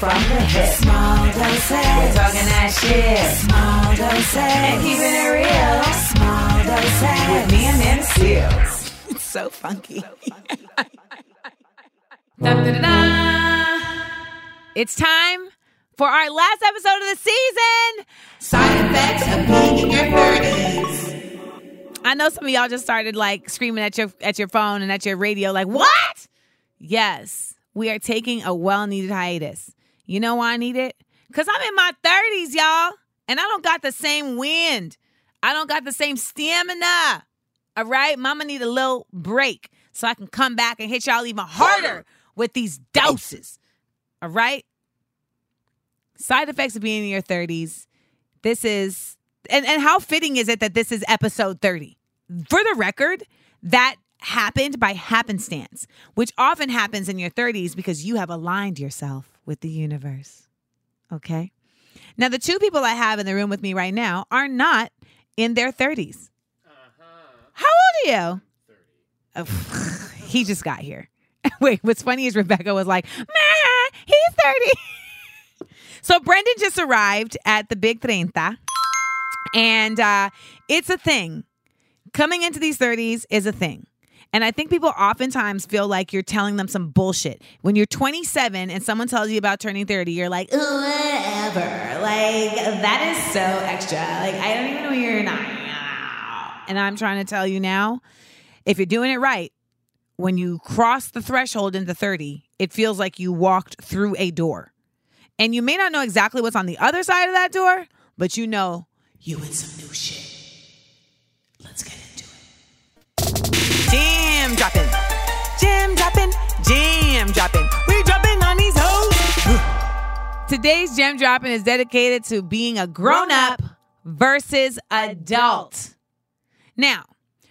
From the hip. Small doses. We're talking that shit. Small doses. And keeping it real. Small doses. With me Amanda Seales. It's so funky. It's time for our last episode of the season. Side effects of being in your 30s. I know some of y'all just started like screaming at your at your phone and at your radio, like, what? Yes, we are taking a well-needed hiatus. You know why I need it? Because I'm in my 30s, y'all. And I don't got the same wind. I don't got the same stamina. All right. Mama need a little break so I can come back and hit y'all even harder with these doses. All right. Side effects of being in your 30s. This is and, and how fitting is it that this is episode 30? For the record, that happened by happenstance, which often happens in your 30s because you have aligned yourself with the universe. Okay. Now, the two people I have in the room with me right now are not in their 30s. How old are you? 30. Oh, he just got here. Wait, what's funny is Rebecca was like, "Meh, he's 30. so Brendan just arrived at the Big Treinta. And uh, it's a thing. Coming into these 30s is a thing. And I think people oftentimes feel like you're telling them some bullshit. When you're 27 and someone tells you about turning 30, you're like, whatever. Like, that is so extra. Like, I don't even know you're not. And I'm trying to tell you now, if you're doing it right, when you cross the threshold into 30, it feels like you walked through a door. And you may not know exactly what's on the other side of that door, but you know you in some new shit. Jam dropping. Jam dropping. Jam dropping. We dropping on these hoes. Today's jam dropping is dedicated to being a grown up versus adult. Now,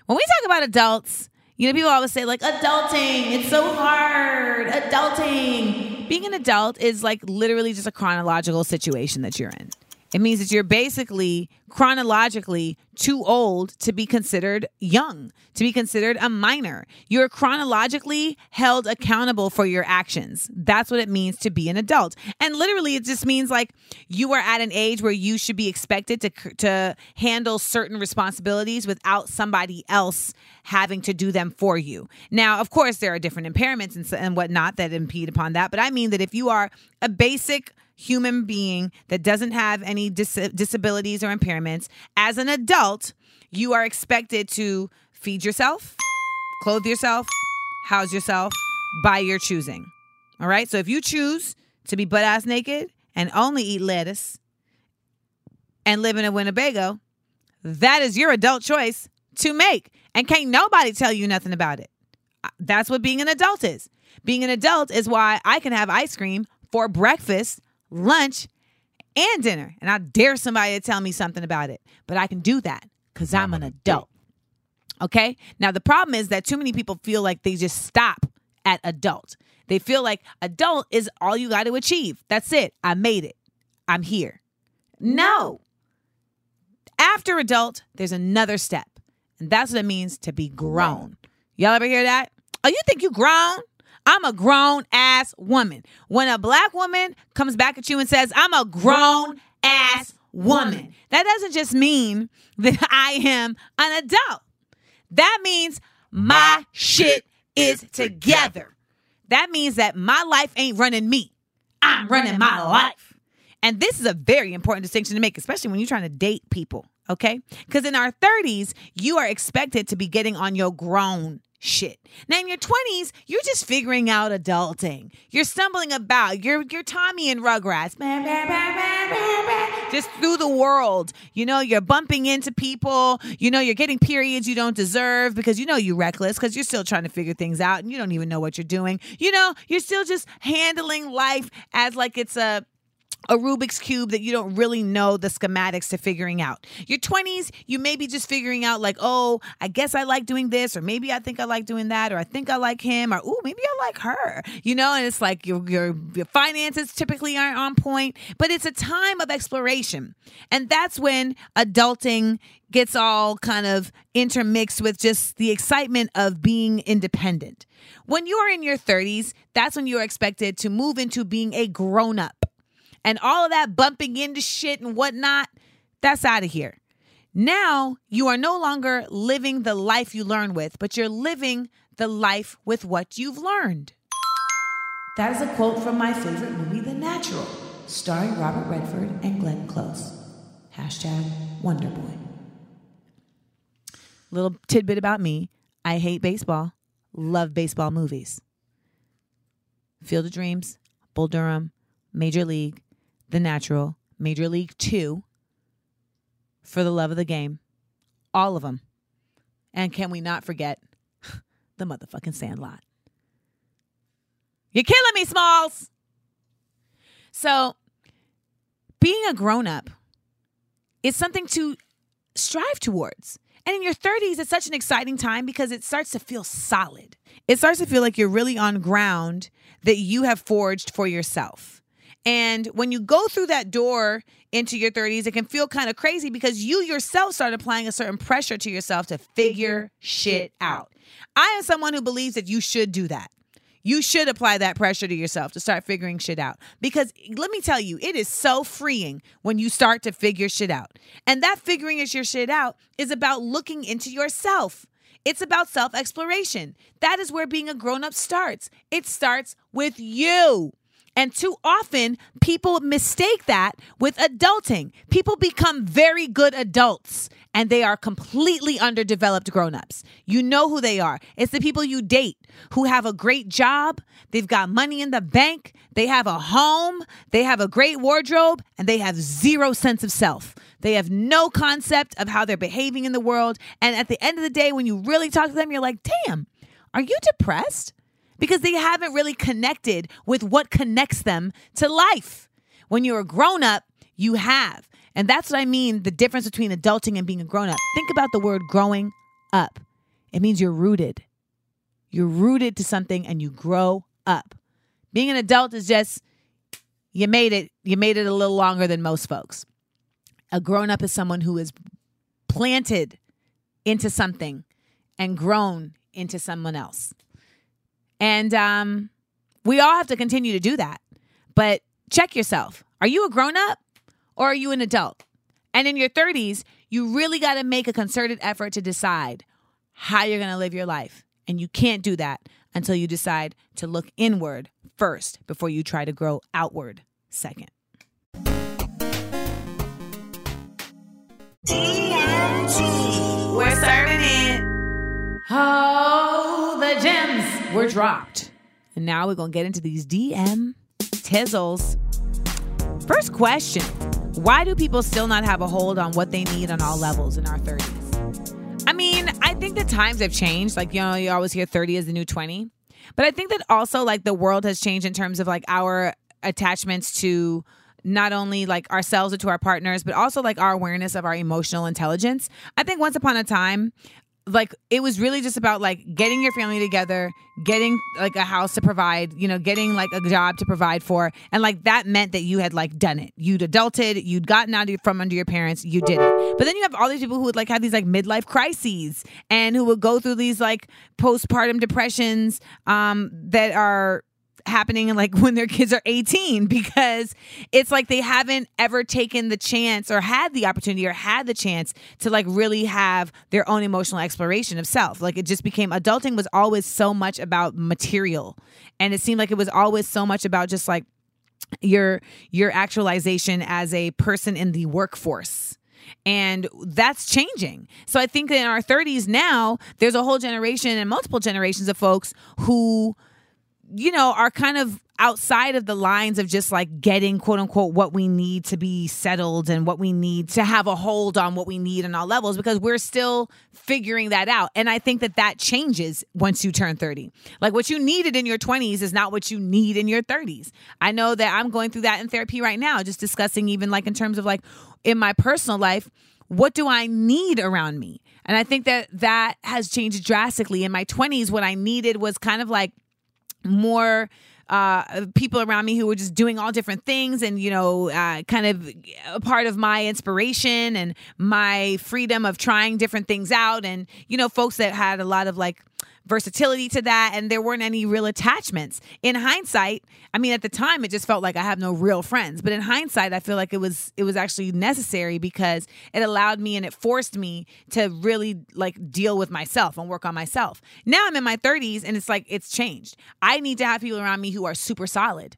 when we talk about adults, you know, people always say, like, adulting, it's so hard. Adulting. Being an adult is like literally just a chronological situation that you're in. It means that you're basically chronologically too old to be considered young, to be considered a minor. You're chronologically held accountable for your actions. That's what it means to be an adult. And literally, it just means like you are at an age where you should be expected to, to handle certain responsibilities without somebody else having to do them for you. Now, of course, there are different impairments and, and whatnot that impede upon that. But I mean that if you are a basic human being that doesn't have any dis- disabilities or impairments, as an adult, you are expected to feed yourself, clothe yourself, house yourself by your choosing. All right. So if you choose to be butt ass naked and only eat lettuce and live in a Winnebago, that is your adult choice to make. And can't nobody tell you nothing about it. Uh, That's what being an adult is. Being an adult is why I can have ice cream for breakfast, lunch, and dinner. And I dare somebody to tell me something about it. But I can do that because I'm an adult. Okay. Now, the problem is that too many people feel like they just stop at adult. They feel like adult is all you got to achieve. That's it. I made it. I'm here. No. After adult, there's another step. And that's what it means to be grown. Y'all ever hear that? Oh, you think you grown? I'm a grown ass woman. When a black woman comes back at you and says, I'm a grown ass woman, that doesn't just mean that I am an adult. That means my shit is together. That means that my life ain't running me. I'm running my life. And this is a very important distinction to make, especially when you're trying to date people, okay? Because in our 30s, you are expected to be getting on your grown shit. Now in your 20s, you're just figuring out adulting. You're stumbling about. You're you're Tommy and Rugrats. Just through the world. You know, you're bumping into people. You know, you're getting periods you don't deserve because you know you're reckless because you're still trying to figure things out and you don't even know what you're doing. You know, you're still just handling life as like it's a a Rubik's Cube that you don't really know the schematics to figuring out. Your 20s, you may be just figuring out, like, oh, I guess I like doing this, or maybe I think I like doing that, or I think I like him, or oh, maybe I like her, you know, and it's like your, your, your finances typically aren't on point, but it's a time of exploration. And that's when adulting gets all kind of intermixed with just the excitement of being independent. When you are in your 30s, that's when you're expected to move into being a grown up and all of that bumping into shit and whatnot, that's out of here. Now you are no longer living the life you learn with, but you're living the life with what you've learned. That is a quote from my favorite movie, The Natural, starring Robert Redford and Glenn Close. Hashtag Wonderboy. Little tidbit about me I hate baseball, love baseball movies. Field of Dreams, Bull Durham, Major League, the Natural, Major League Two, For the Love of the Game, all of them. And can we not forget the motherfucking Sandlot? You're killing me, Smalls. So, being a grown up is something to strive towards. And in your 30s, it's such an exciting time because it starts to feel solid. It starts to feel like you're really on ground that you have forged for yourself. And when you go through that door into your 30s, it can feel kind of crazy because you yourself start applying a certain pressure to yourself to figure shit out. I am someone who believes that you should do that. You should apply that pressure to yourself to start figuring shit out. Because let me tell you, it is so freeing when you start to figure shit out. And that figuring is your shit out is about looking into yourself. It's about self exploration. That is where being a grown up starts. It starts with you. And too often, people mistake that with adulting. People become very good adults and they are completely underdeveloped grown-ups. You know who they are. It's the people you date who have a great job, they've got money in the bank, they have a home, they have a great wardrobe, and they have zero sense of self. They have no concept of how they're behaving in the world. And at the end of the day, when you really talk to them, you're like, damn, are you depressed? Because they haven't really connected with what connects them to life. When you're a grown up, you have. And that's what I mean the difference between adulting and being a grown up. Think about the word growing up, it means you're rooted. You're rooted to something and you grow up. Being an adult is just you made it you made it a little longer than most folks. A grown up is someone who is planted into something and grown into someone else. And um, we all have to continue to do that. But check yourself. Are you a grown up or are you an adult? And in your 30s, you really got to make a concerted effort to decide how you're going to live your life. And you can't do that until you decide to look inward first before you try to grow outward second. We're serving it. Oh, the gems were dropped. And now we're going to get into these DM tizzles. First question Why do people still not have a hold on what they need on all levels in our 30s? I mean, I think the times have changed. Like, you know, you always hear 30 is the new 20. But I think that also, like, the world has changed in terms of like our attachments to not only like ourselves or to our partners, but also like our awareness of our emotional intelligence. I think once upon a time, like it was really just about like getting your family together, getting like a house to provide, you know, getting like a job to provide for, and like that meant that you had like done it. You'd adulted, you'd gotten out of, from under your parents, you did it. But then you have all these people who would like have these like midlife crises and who would go through these like postpartum depressions um, that are happening like when their kids are 18 because it's like they haven't ever taken the chance or had the opportunity or had the chance to like really have their own emotional exploration of self. Like it just became adulting was always so much about material. And it seemed like it was always so much about just like your your actualization as a person in the workforce. And that's changing. So I think in our 30s now, there's a whole generation and multiple generations of folks who you know, are kind of outside of the lines of just like getting quote unquote what we need to be settled and what we need to have a hold on what we need on all levels because we're still figuring that out. And I think that that changes once you turn 30. Like what you needed in your 20s is not what you need in your 30s. I know that I'm going through that in therapy right now, just discussing even like in terms of like in my personal life, what do I need around me? And I think that that has changed drastically. In my 20s, what I needed was kind of like more uh, people around me who were just doing all different things and, you know, uh, kind of a part of my inspiration and my freedom of trying different things out. And, you know, folks that had a lot of like versatility to that and there weren't any real attachments. In hindsight, I mean at the time it just felt like I have no real friends, but in hindsight I feel like it was it was actually necessary because it allowed me and it forced me to really like deal with myself and work on myself. Now I'm in my 30s and it's like it's changed. I need to have people around me who are super solid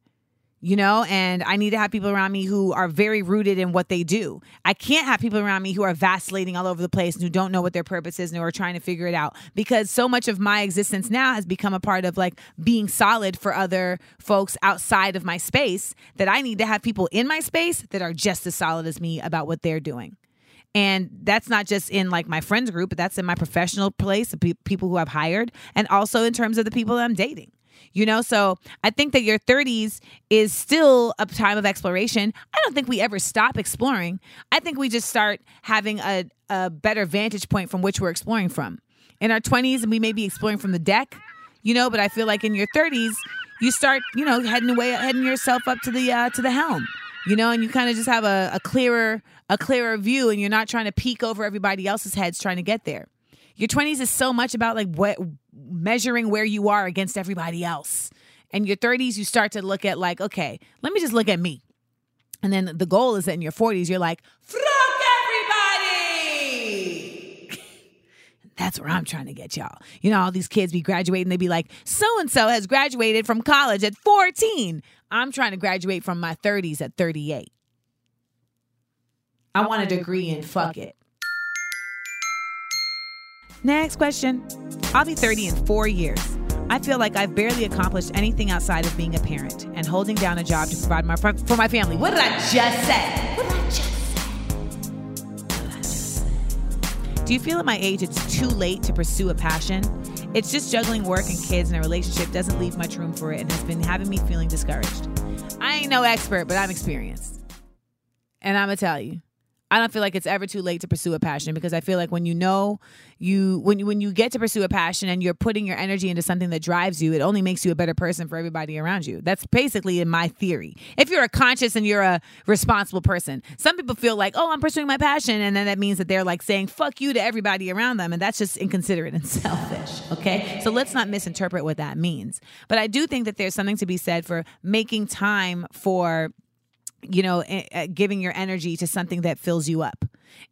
you know, and I need to have people around me who are very rooted in what they do. I can't have people around me who are vacillating all over the place and who don't know what their purpose is and who are trying to figure it out because so much of my existence now has become a part of like being solid for other folks outside of my space that I need to have people in my space that are just as solid as me about what they're doing. And that's not just in like my friends group, but that's in my professional place, the people who I've hired, and also in terms of the people that I'm dating you know? So i think that your 30s is still a time of exploration. I don't think we ever stop exploring. I think we just start having a, a better vantage point from which we're exploring from. In our 20s and we may be exploring from the deck you know but i feel like in your 30s you start you know heading away heading yourself up to the uh, to the helm you know and you kind of just have a, a clearer a clearer view and you're not trying to peek over everybody else's heads trying to get there. Your 20s is so much about like what measuring where you are against everybody else. In your 30s, you start to look at like, okay, let me just look at me. And then the goal is that in your 40s, you're like, fuck everybody. That's where I'm trying to get y'all. You know, all these kids be graduating, they be like, so and so has graduated from college at 14. I'm trying to graduate from my 30s at 38. I, I want a degree in fuck it. Next question. I'll be 30 in four years. I feel like I've barely accomplished anything outside of being a parent and holding down a job to provide my, for my family. What did I just say? What did I just say? What did I just say? Do you feel at my age it's too late to pursue a passion? It's just juggling work and kids and a relationship doesn't leave much room for it and has been having me feeling discouraged. I ain't no expert, but I'm experienced. And I'm going to tell you, I don't feel like it's ever too late to pursue a passion because I feel like when you know you when you when you get to pursue a passion and you're putting your energy into something that drives you, it only makes you a better person for everybody around you. That's basically in my theory. If you're a conscious and you're a responsible person, some people feel like, oh, I'm pursuing my passion, and then that means that they're like saying fuck you to everybody around them, and that's just inconsiderate and selfish. Okay, so let's not misinterpret what that means. But I do think that there's something to be said for making time for you know, giving your energy to something that fills you up.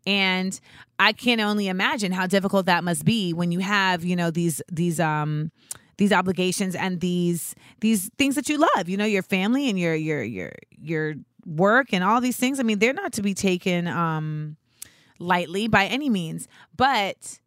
And I can only imagine how difficult that must be when you have, you know, these these um these obligations and these these things that you love, you know, your family and your your your your work and all these things. I mean, they're not to be taken um lightly by any means, but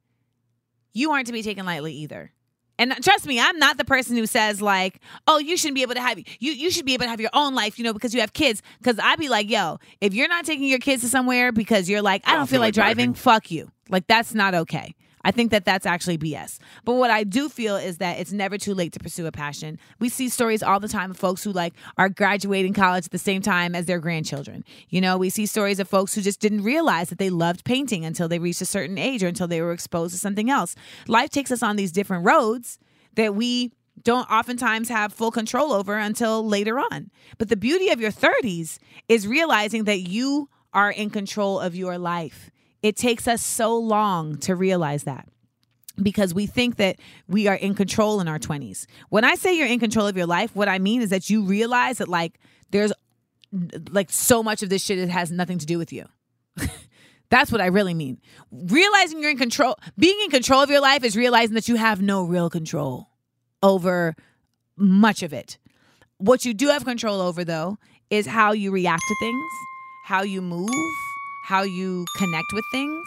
you aren't to be taken lightly either. And trust me, I'm not the person who says like, "Oh, you shouldn't be able to have you you should be able to have your own life, you know, because you have kids." Because I'd be like, "Yo, if you're not taking your kids to somewhere because you're like, I don't, feel, feel, like, driving, driving, fuck you." Like that's not okay. I think that that's actually BS. But what I do feel is that it's never too late to pursue a passion. We see stories all the time of folks who like are graduating college at the same time as their grandchildren. You know, we see stories of folks who just didn't realize that they loved painting until they reached a certain age or until they were exposed to something else. Life takes us on these different roads that we don't oftentimes have full control over until later on. But the beauty of your 30s is realizing that you are in control of your life. It takes us so long to realize that because we think that we are in control in our 20s. When I say you're in control of your life, what I mean is that you realize that like there's like so much of this shit that has nothing to do with you. That's what I really mean. Realizing you're in control, being in control of your life is realizing that you have no real control over much of it. What you do have control over though is how you react to things, how you move, how you connect with things.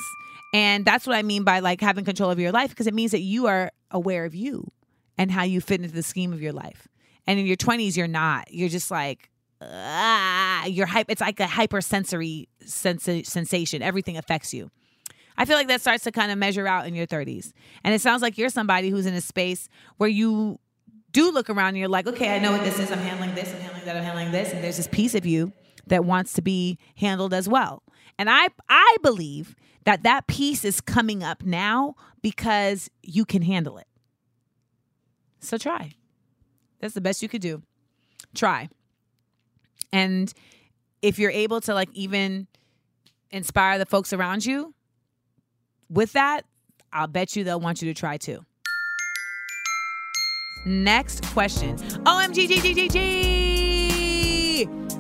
And that's what I mean by like having control of your life because it means that you are aware of you and how you fit into the scheme of your life. And in your 20s, you're not. You're just like, ah, you're hype. It's like a hypersensory sens- sensation. Everything affects you. I feel like that starts to kind of measure out in your 30s. And it sounds like you're somebody who's in a space where you do look around and you're like, okay, I know what this is. I'm handling this, I'm handling that, I'm handling this. And there's this piece of you that wants to be handled as well. And I I believe that that piece is coming up now because you can handle it. So try. That's the best you could do. Try. And if you're able to like even inspire the folks around you with that, I'll bet you they'll want you to try too. Next question. OMG,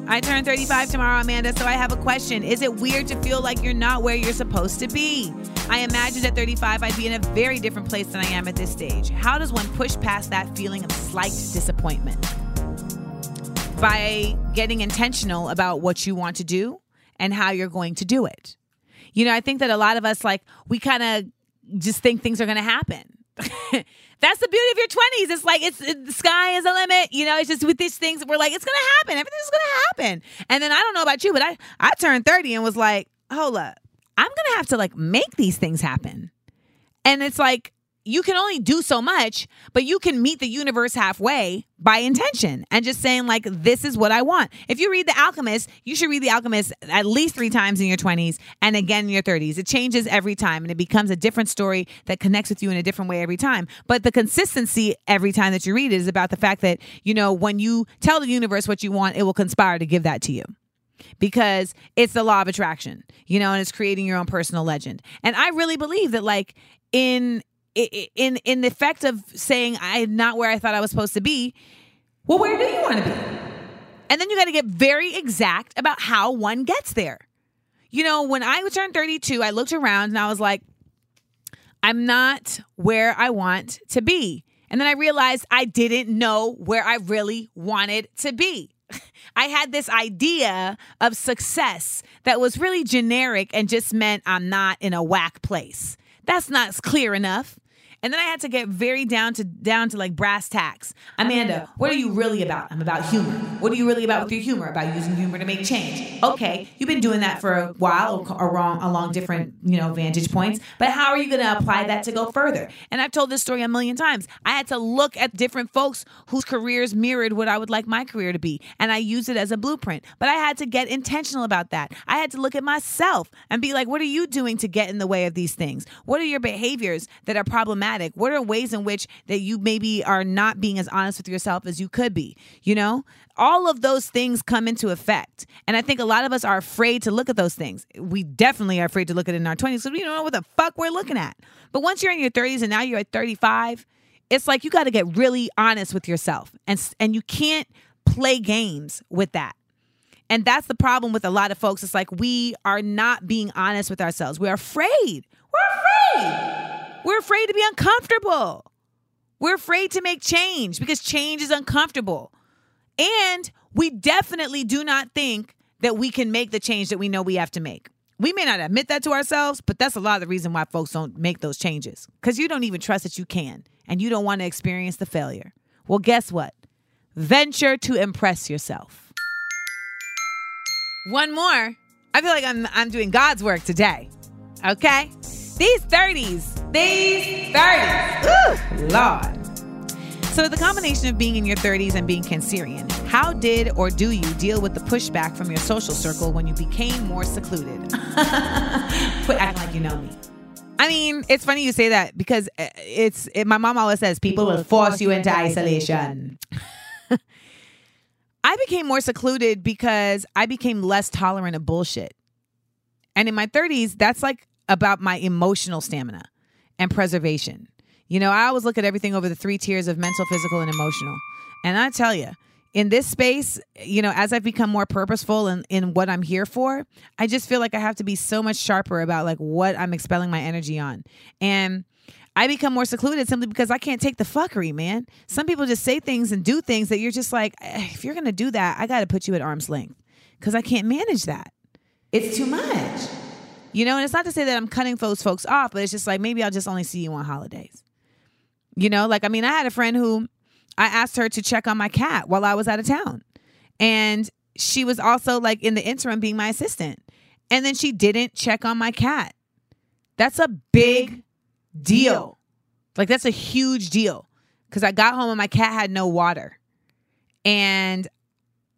I turn 35 tomorrow, Amanda, so I have a question. Is it weird to feel like you're not where you're supposed to be? I imagined at 35 I'd be in a very different place than I am at this stage. How does one push past that feeling of slight disappointment? By getting intentional about what you want to do and how you're going to do it. You know, I think that a lot of us, like, we kind of just think things are going to happen. That's the beauty of your 20s. It's like it's it, the sky is the limit. You know, it's just with these things we're like it's going to happen. Everything's going to happen. And then I don't know about you, but I I turned 30 and was like, "Hold up. I'm going to have to like make these things happen." And it's like you can only do so much, but you can meet the universe halfway by intention and just saying, like, this is what I want. If you read The Alchemist, you should read The Alchemist at least three times in your 20s and again in your 30s. It changes every time and it becomes a different story that connects with you in a different way every time. But the consistency every time that you read it is about the fact that, you know, when you tell the universe what you want, it will conspire to give that to you because it's the law of attraction, you know, and it's creating your own personal legend. And I really believe that, like, in in in the effect of saying I'm not where I thought I was supposed to be, well, where do you want to be? And then you got to get very exact about how one gets there. You know, when I turned 32, I looked around and I was like, I'm not where I want to be. And then I realized I didn't know where I really wanted to be. I had this idea of success that was really generic and just meant I'm not in a whack place. That's not clear enough. And then I had to get very down to down to like brass tacks. Amanda, what are you really about? I'm about humor. What are you really about with your humor? About using humor to make change. Okay, you've been doing that for a while along along different, you know, vantage points, but how are you going to apply that to go further? And I've told this story a million times. I had to look at different folks whose careers mirrored what I would like my career to be, and I used it as a blueprint. But I had to get intentional about that. I had to look at myself and be like, what are you doing to get in the way of these things? What are your behaviors that are problematic? What are ways in which that you maybe are not being as honest with yourself as you could be? You know, all of those things come into effect. And I think a lot of us are afraid to look at those things. We definitely are afraid to look at it in our 20s because we don't know what the fuck we're looking at. But once you're in your 30s and now you're at 35, it's like you got to get really honest with yourself. And and you can't play games with that. And that's the problem with a lot of folks. It's like we are not being honest with ourselves. We're afraid. We're afraid. We're afraid to be uncomfortable. We're afraid to make change because change is uncomfortable. And we definitely do not think that we can make the change that we know we have to make. We may not admit that to ourselves, but that's a lot of the reason why folks don't make those changes because you don't even trust that you can and you don't want to experience the failure. Well, guess what? Venture to impress yourself. One more. I feel like I'm, I'm doing God's work today. Okay? These 30s, these 30s, Ooh, Lord. So, the combination of being in your 30s and being Cancerian, how did or do you deal with the pushback from your social circle when you became more secluded? Quit acting like you know me. I mean, it's funny you say that because uh, it's it, my mom always says people will force you into isolation. I became more secluded because I became less tolerant of bullshit. And in my 30s, that's like about my emotional stamina and preservation. You know, I always look at everything over the three tiers of mental, physical, and emotional. And I tell you, in this space, you know, as I've become more purposeful in, in what I'm here for, I just feel like I have to be so much sharper about like what I'm expelling my energy on. And I become more secluded simply because I can't take the fuckery, man. Some people just say things and do things that you're just like, eh, if you're gonna do that, I gotta put you at arm's length because I can't manage that. It's too much. You know, and it's not to say that I'm cutting those folks off, but it's just like maybe I'll just only see you on holidays. You know, like I mean, I had a friend who I asked her to check on my cat while I was out of town. And she was also like in the interim being my assistant. And then she didn't check on my cat. That's a big deal. Like that's a huge deal. Cuz I got home and my cat had no water. And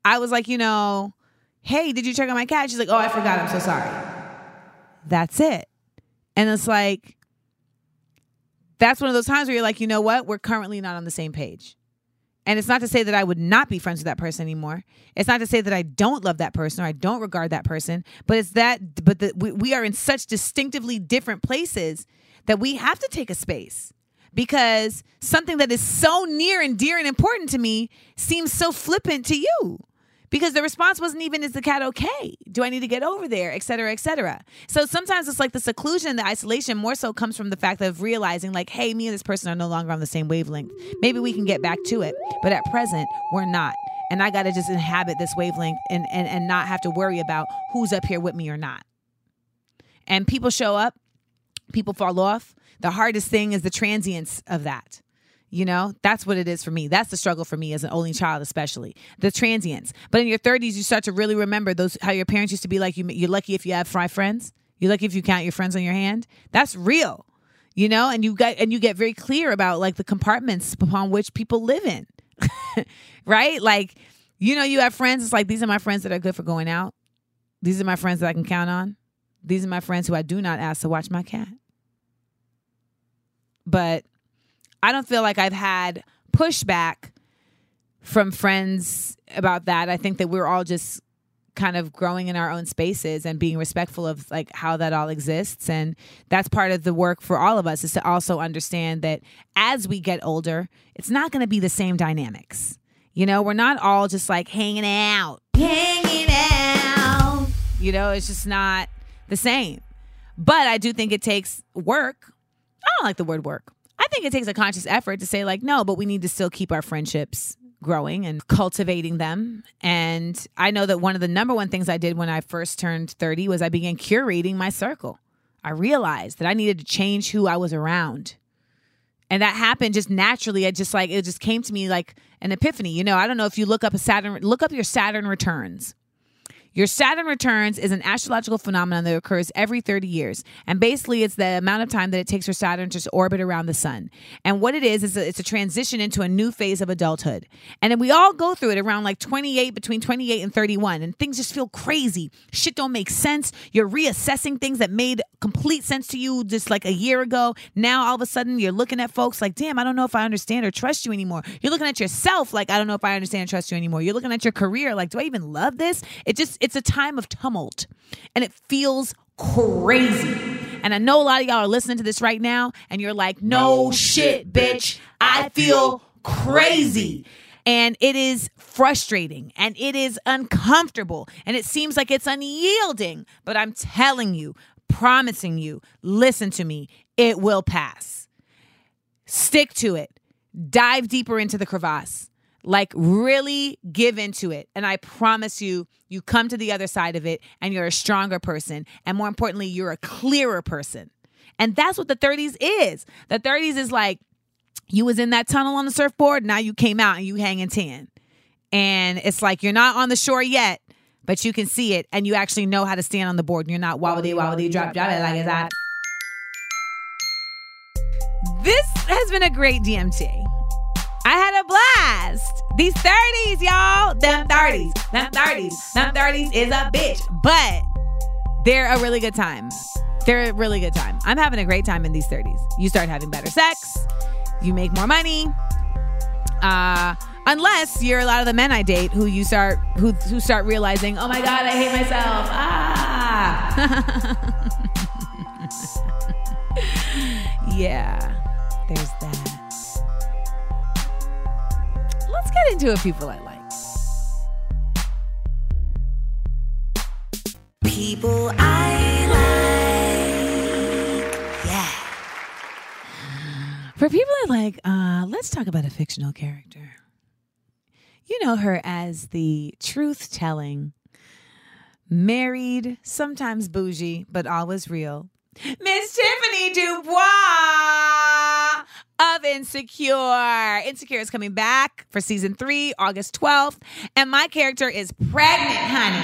I was like, you know, hey, did you check on my cat? She's like, oh, I forgot. I'm so sorry. That's it. And it's like, that's one of those times where you're like, you know what? We're currently not on the same page. And it's not to say that I would not be friends with that person anymore. It's not to say that I don't love that person or I don't regard that person, but it's that, but the, we, we are in such distinctively different places that we have to take a space because something that is so near and dear and important to me seems so flippant to you because the response wasn't even is the cat okay? Do i need to get over there? Et cetera et cetera. So sometimes it's like the seclusion the isolation more so comes from the fact of realizing like hey me and this person are no longer on the same wavelength. Maybe we can get back to it. But at present we're not. And i gotta just inhabit this wavelength and, and, and not have to worry about who's up here with me or not. And people show up people fall off. The hardest thing is the transience of that you know, that's what it is for me. That's the struggle for me as an only child, especially the transients. But in your 30s, you start to really remember those how your parents used to be like. You, you're lucky if you have five friends. You're lucky if you count your friends on your hand. That's real, you know. And you get and you get very clear about like the compartments upon which people live in, right? Like, you know, you have friends. It's like these are my friends that are good for going out. These are my friends that I can count on. These are my friends who I do not ask to watch my cat. But I don't feel like I've had pushback from friends about that. I think that we're all just kind of growing in our own spaces and being respectful of like how that all exists. And that's part of the work for all of us is to also understand that as we get older it's not going to be the same dynamics. You know we're not all just like hanging out. Hanging out. You know it's just not the same. But i do think it takes work. I don't like the word work I think it takes a conscious effort to say, like, no, but we need to still keep our friendships growing and cultivating them. And I know that one of the number one things I did when I first turned 30 was I began curating my circle. I realized that I needed to change who I was around. And that happened just naturally. It just like it just came to me like an epiphany. You know, I don't know if you look up a Saturn, look up your Saturn returns. Your Saturn returns is an astrological phenomenon that occurs every 30 years. And basically, it's the amount of time that it takes for Saturn to orbit around the sun. And what it is, is a, it's a transition into a new phase of adulthood. And then we all go through it around like 28, between 28 and 31. And things just feel crazy. Shit don't make sense. You're reassessing things that made complete sense to you just like a year ago. Now, all of a sudden, you're looking at folks like, damn, I don't know if I understand or trust you anymore. You're looking at yourself like, I don't know if I understand or trust you anymore. You're looking at your career like, do I even love this? It just, it's a time of tumult and it feels crazy. And I know a lot of y'all are listening to this right now and you're like, no shit, bitch. I feel crazy. And it is frustrating and it is uncomfortable and it seems like it's unyielding. But I'm telling you, promising you, listen to me, it will pass. Stick to it. Dive deeper into the crevasse. Like, really give into it. And I promise you, you come to the other side of it and you're a stronger person. And more importantly, you're a clearer person. And that's what the 30s is. The 30s is like, you was in that tunnel on the surfboard, now you came out and you hanging 10. And it's like you're not on the shore yet, but you can see it and you actually know how to stand on the board and you're not wobbly wobbly drop drop it like that. This has been a great DMT. I had a blast. These 30s, y'all. Them 30s. Them 30s. Them 30s is a bitch. But they're a really good time. They're a really good time. I'm having a great time in these 30s. You start having better sex. You make more money. Uh unless you're a lot of the men I date who you start who who start realizing, "Oh my god, I hate myself." Ah. yeah. There's that. Let's get into a people I like. People I like. Yeah. For people I like, uh, let's talk about a fictional character. You know her as the truth telling, married, sometimes bougie, but always real. Miss Tiffany Dubois of Insecure. Insecure is coming back for season three, August 12th. And my character is pregnant, honey.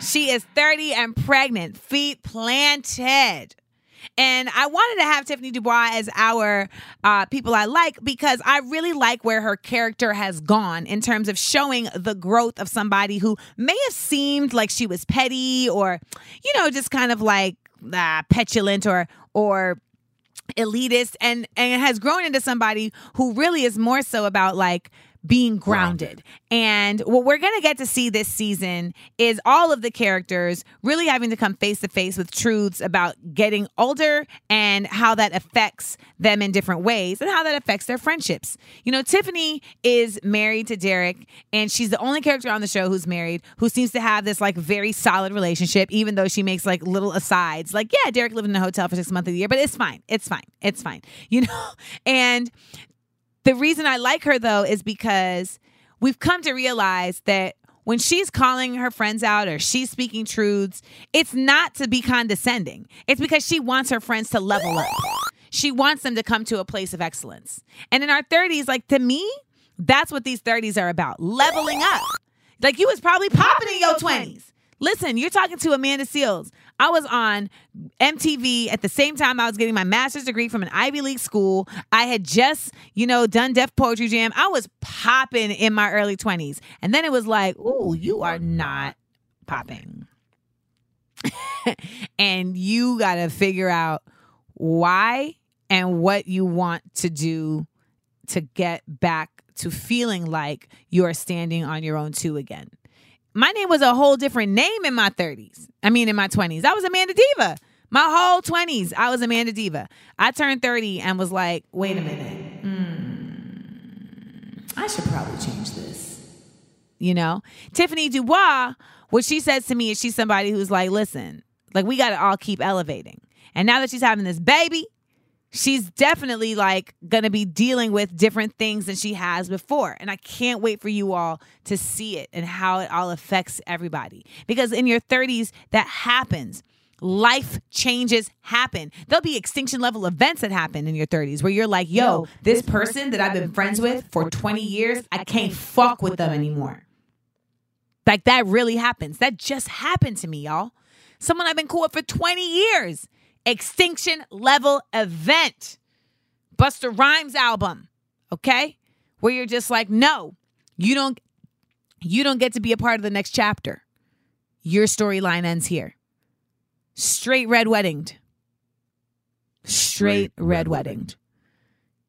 She is 30 and pregnant, feet planted. And I wanted to have Tiffany Dubois as our uh, people I like because I really like where her character has gone in terms of showing the growth of somebody who may have seemed like she was petty or, you know, just kind of like uh, petulant or or elitist and and has grown into somebody who really is more so about like being grounded. And what we're going to get to see this season is all of the characters really having to come face to face with truths about getting older and how that affects them in different ways and how that affects their friendships. You know, Tiffany is married to Derek, and she's the only character on the show who's married who seems to have this like very solid relationship, even though she makes like little asides. Like, yeah, Derek lived in a hotel for six months of the year, but it's fine. It's fine. It's fine. You know? And the reason I like her though is because we've come to realize that when she's calling her friends out or she's speaking truths, it's not to be condescending. It's because she wants her friends to level up. She wants them to come to a place of excellence. And in our 30s, like to me, that's what these 30s are about leveling up. Like you was probably popping in your 20s. Listen, you're talking to Amanda Seales. I was on MTV at the same time I was getting my master's degree from an Ivy League school. I had just, you know, done Def Poetry Jam. I was popping in my early 20s. And then it was like, ooh, you are not popping. and you got to figure out why and what you want to do to get back to feeling like you are standing on your own two again my name was a whole different name in my 30s. I mean, in my 20s. I was Amanda Diva. My whole 20s, I was Amanda Diva. I turned 30 and was like, wait a minute. Mm, I should probably change this. You know? Tiffany Dubois, what she says to me is she's somebody who's like, listen, like we got to all keep elevating. And now that she's having this baby, she's definitely like going to be dealing with different things than she has before. And I can't wait for you all to see it and how it all affects everybody. Because in your 30s, that happens. Life changes happen. There'll be extinction level events that happen in your 30s where you're like, yo, this person that I've been friends with for 20 years, I can't fuck with them anymore. Like that really happens. That just happened to me, y'all. Someone I've been cool with for 20 years extinction level event. Busta Rhymes album, okay? Where you're just like, no, you don't you don't get to be a part of the next chapter. Your storyline ends here. Straight red weddinged. Straight red, red weddinged.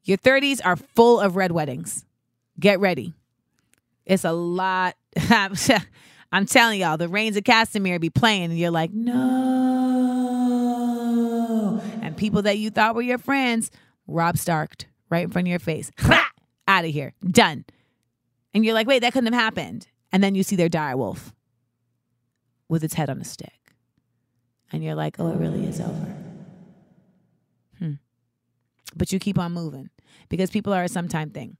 Your 30s are full of red weddings. Get ready. It's a lot. I'm telling y'all, the Rains of Castamere be playing, and you're like, no. And people that you thought were your friends, Robb Starked right in front of your face. Out of here. Done. And you're like, wait, that couldn't have happened. And then you see their dire wolf with its head on a stick. And you're like, oh, it really is over. Hmm. But you keep on moving because people are a sometime thing.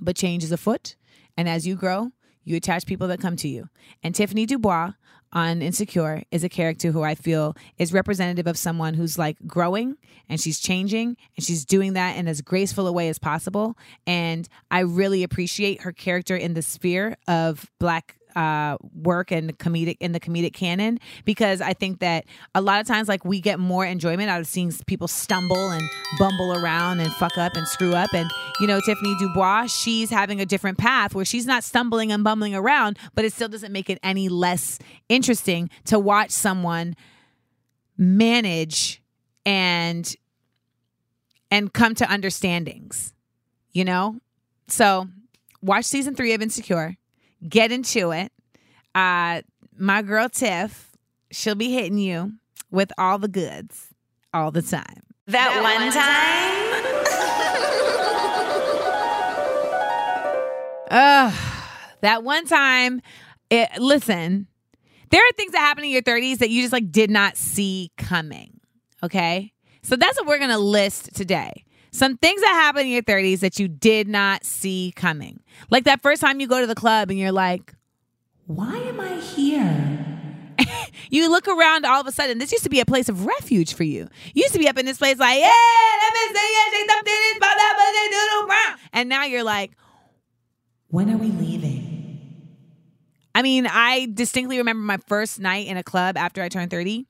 But change is afoot. And as you grow, you attach people that come to you. And Tiffany Dubois on Insecure is a character who I feel is representative of someone who's like growing and she's changing and she's doing that in as graceful a way as possible. And I really appreciate her character in the sphere of black uh, work and comedic in the comedic canon because I think that a lot of times like we get more enjoyment out of seeing people stumble and bumble around and fuck up and screw up. And you know Tiffany Dubois she's having a different path where she's not stumbling and bumbling around but it still doesn't make it any less interesting to watch someone manage and and come to understandings you know? So watch season 3 of Insecure get into it. Uh, my girl Tiff, she'll be hitting you with all the goods all the time. That, that one, time. Ugh, that one time. It, listen, there are things that happen in your 30s that you just like did not see coming. Okay. So that's what we're going to list today. Some things that happen in your 30s that you did not see coming. Like that first time you go to the club and you're like, why am I here? you look around all of a sudden. This used to be a place of refuge for you. You used to be up in this place like, yeah. And now you're like, when are we leaving? I mean, I distinctly remember my first night in a club after I turned 30,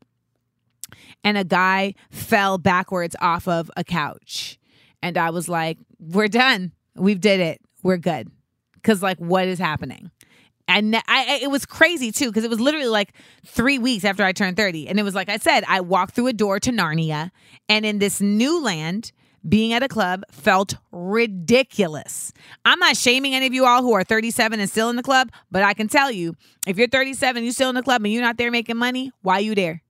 and a guy fell backwards off of a couch. And I was like, we're done. We've did it. We're good. Cause like, what is happening? And I, I it was crazy too because it was literally like three weeks after I turned 30. And it was like I said, I walked through a door to Narnia, and in this new land, being at a club felt ridiculous. I'm not shaming any of you all who are 37 and still in the club, but I can tell you if you're 37, you're still in the club and you're not there making money, why are you there?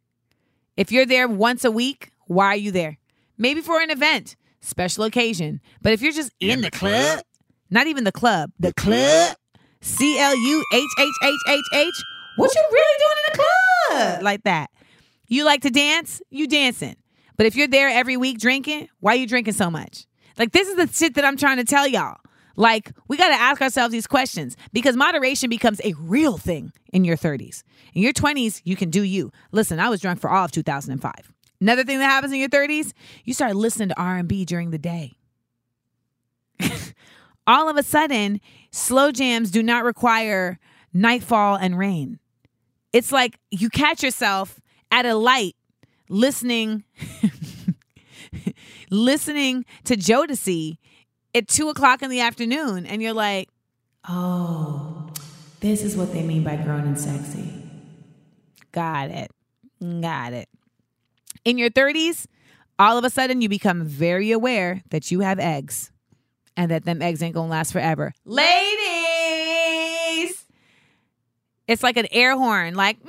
If you're there once a week, why are you there? Maybe for an event, special occasion. But if you're just in, in the, the club, club, not even the club, the, the club, C L U H H H H H, what you really doing in the club? Like that. You like to dance? You dancing. But if you're there every week drinking, why are you drinking so much? Like, this is the shit that I'm trying to tell y'all. Like, we got to ask ourselves these questions because moderation becomes a real thing in your 30s. In your 20s, you can do you. Listen, I was drunk for all of 2005. Another thing that happens in your 30s, you start listening to R&B during the day. all of a sudden, slow jams do not require nightfall and rain. It's like you catch yourself at a light listening listening to Jodeci at two o'clock in the afternoon, and you're like, oh, this is what they mean by grown and sexy. Got it. Got it. In your 30s, all of a sudden you become very aware that you have eggs and that them eggs ain't gonna last forever. Ladies! It's like an air horn, like, meh,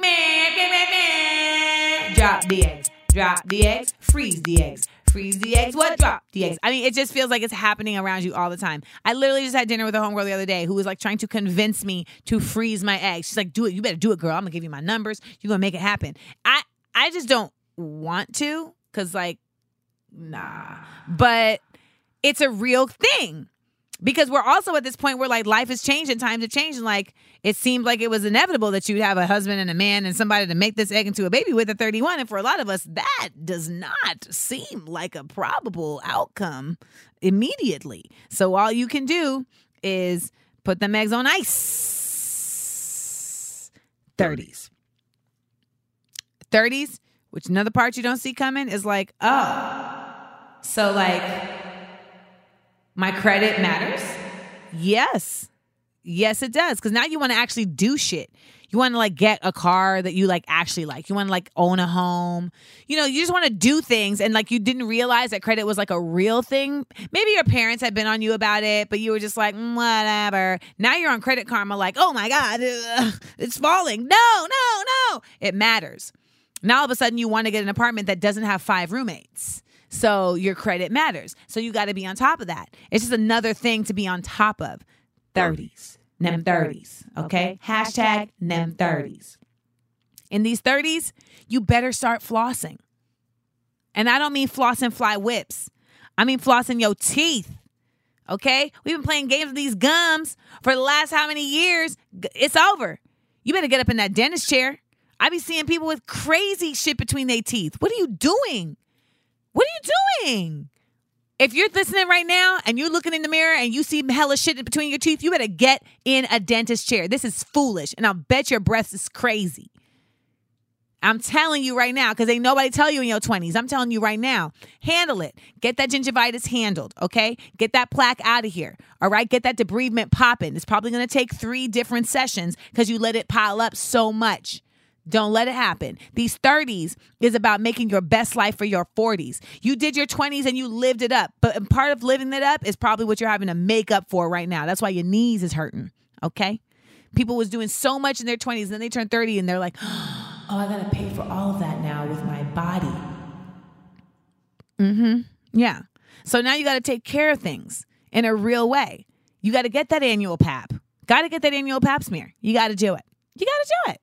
meh, meh. drop the eggs drop the eggs, freeze the eggs. Freeze the eggs, what? Drop the eggs. I mean, it just feels like it's happening around you all the time. I literally just had dinner with a homegirl the other day who was like trying to convince me to freeze my eggs. She's like, do it. You better do it, girl. I'm gonna give you my numbers. You're gonna make it happen. I I just don't want to, cause like, nah. But it's a real thing because we're also at this point where like life has changed and times have changed and like it seemed like it was inevitable that you'd have a husband and a man and somebody to make this egg into a baby with at 31 and for a lot of us that does not seem like a probable outcome immediately. So all you can do is put them eggs on ice. 30s 30s which another part you don't see coming is like oh so like my credit matters? Yes. Yes, it does. Because now you want to actually do shit. You want to like get a car that you like actually like. You want to like own a home. You know, you just want to do things and like you didn't realize that credit was like a real thing. Maybe your parents had been on you about it, but you were just like, mm, whatever. Now you're on credit karma, like, oh my God, ugh, it's falling. No, no, no. It matters. Now all of a sudden you want to get an apartment that doesn't have five roommates. So your credit matters. So you got to be on top of that. It's just another thing to be on top of. 30s, NEM 30s, okay? Hashtag NEM 30s. In these 30s, you better start flossing. And I don't mean flossing fly whips. I mean flossing your teeth. Okay? We've been playing games with these gums for the last how many years? It's over. You better get up in that dentist chair. I be seeing people with crazy shit between their teeth. What are you doing? What are you doing? If you're listening right now and you're looking in the mirror and you see hella shit between your teeth, you better get in a dentist chair. This is foolish. And I'll bet your breath is crazy. I'm telling you right now, because ain't nobody tell you in your 20s. I'm telling you right now. Handle it. Get that gingivitis handled, okay? Get that plaque out of here. All right. Get that debridement popping. It's probably gonna take three different sessions because you let it pile up so much. Don't let it happen. These 30s is about making your best life for your 40s. You did your 20s and you lived it up. But part of living it up is probably what you're having to make up for right now. That's why your knees is hurting. Okay? People was doing so much in their 20s and then they turn 30 and they're like, "Oh, I got to pay for all of that now with my body." Mhm. Yeah. So now you got to take care of things in a real way. You got to get that annual pap. Got to get that annual pap smear. You got to do it. You got to do it.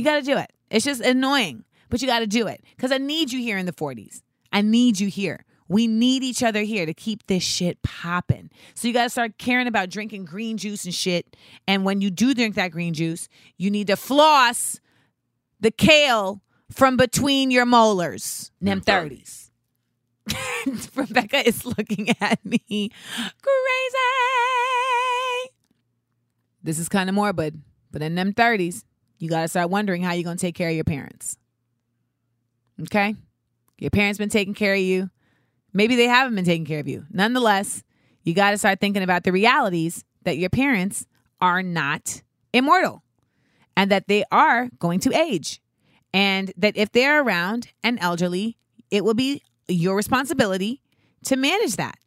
You got to do it. It's just annoying, but you got to do it because I need you here in the 40s. I need you here. We need each other here to keep this shit popping. So you got to start caring about drinking green juice and shit. And when you do drink that green juice, you need to floss the kale from between your molars. Them 30s. Rebecca is looking at me crazy. This is kind of morbid, but in them 30s, you got to start wondering how you're going to take care of your parents. Okay? Your parents been taking care of you. Maybe they haven't been taking care of you. Nonetheless, you got to start thinking about the realities that your parents are not immortal and that they are going to age. And that if they're around and elderly, it will be your responsibility to manage that.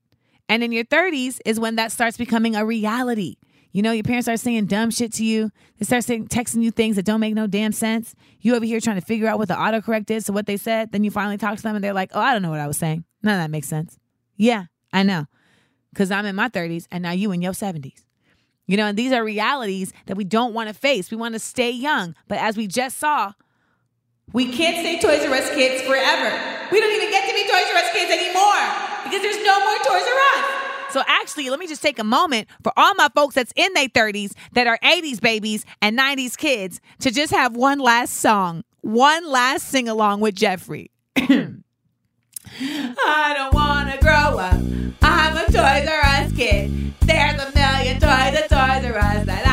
And in your 30s is when that starts becoming a reality. You know, your parents start saying dumb shit to you. They start saying, texting you things that don't make no damn sense. You over here trying to figure out what the autocorrect is to what they said. Then you finally talk to them and they're like, oh, I don't know what I was saying. None of that makes sense. Yeah, I know. Because I'm in my 30s and now you in your 70s. You know, and these are realities that we don't want to face. We want to stay young. But as we just saw, we can't stay Toys R Us kids forever. We don't even get to be Toys R Us kids anymore because there's no more Toys R Us. So actually, let me just take a moment for all my folks that's in their 30s that are 80s babies and 90s kids to just have one last song, one last sing along with Geoffrey. I don't want to grow up. I'm a Toys R Us kid. There's a million toys at Toys R Us that I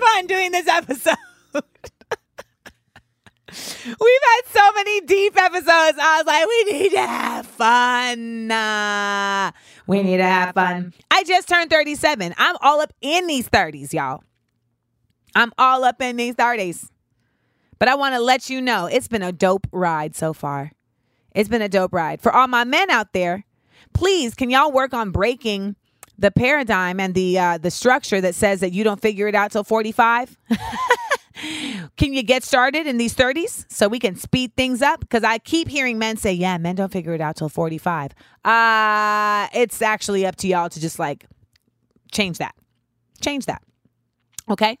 much fun doing this episode. We've had so many deep episodes. I was like, we need to have fun. Uh, we need to have fun. I just turned 37. I'm all up in these 30s, y'all. I'm all up in these 30s. But I want to let you know it's been a dope ride so far. It's been a dope ride. For all my men out there, please can y'all work on breaking the paradigm and the uh, the structure that says that you don't figure it out till 45 can you get started in these 30s so we can speed things up? Because i keep hearing men say yeah men don't figure it out till 45 uh it's actually up to y'all to just like change that. Change that. Okay?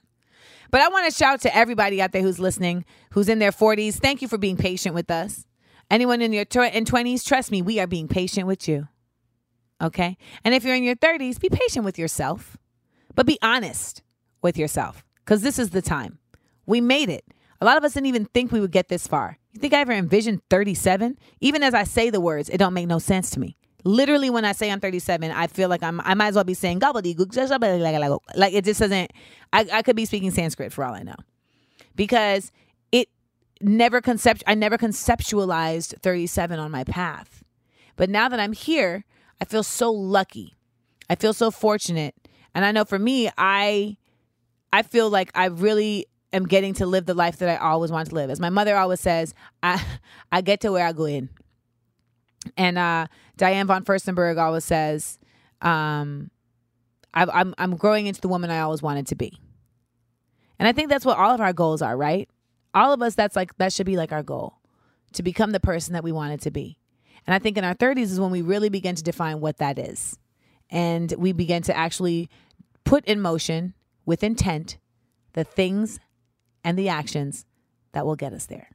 But i want to shout to everybody out there who's listening who's in their 40s thank you for being patient with us. Anyone in your tw- in 20s trust me we are being patient with you Okay. And if you're in your 30s, be patient with yourself, but be honest with yourself because this is the time. We made it. A lot of us didn't even think we would get this far. You think I ever envisioned 37? Even as I say the words, it don't make no sense to me. Literally, when I say I'm 37, I feel like I'm. I might as well be saying gobbledygook. Like it just doesn't. I, I could be speaking Sanskrit for all I know, because it never concept. I never conceptualized 37 on my path, but now that I'm here, I feel so lucky. I feel so fortunate. And I know for me, I I feel like I really am getting to live the life that I always wanted to live. As my mother always says, I I get to where I go in. And uh, Diane von Furstenberg always says, um, I, I'm I'm growing into the woman I always wanted to be. And I think that's what all of our goals are, right? All of us, that's like that should be like our goal, to become the person that we wanted to be. And I think in our 30s is when we really begin to define what that is. And we begin to actually put in motion with intent the things and the actions that will get us there.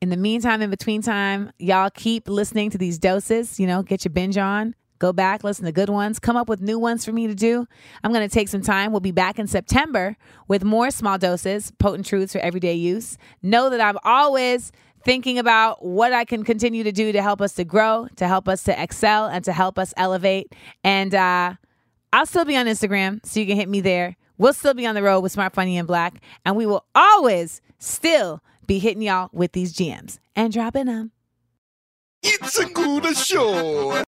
In the meantime, in between time, y'all keep listening to these doses. You know, get your binge on. Go back, listen to good ones, come up with new ones for me to do. I'm going to take some time. We'll be back in September with more small doses, potent truths for everyday use. Know that I'm always thinking about what I can continue to do to help us to grow, to help us to excel, and to help us elevate. And uh, I'll still be on Instagram, so you can hit me there. We'll still be on the road with Smart Funny and Black, and we will always still be hitting y'all with these gems and dropping them. It's a good show.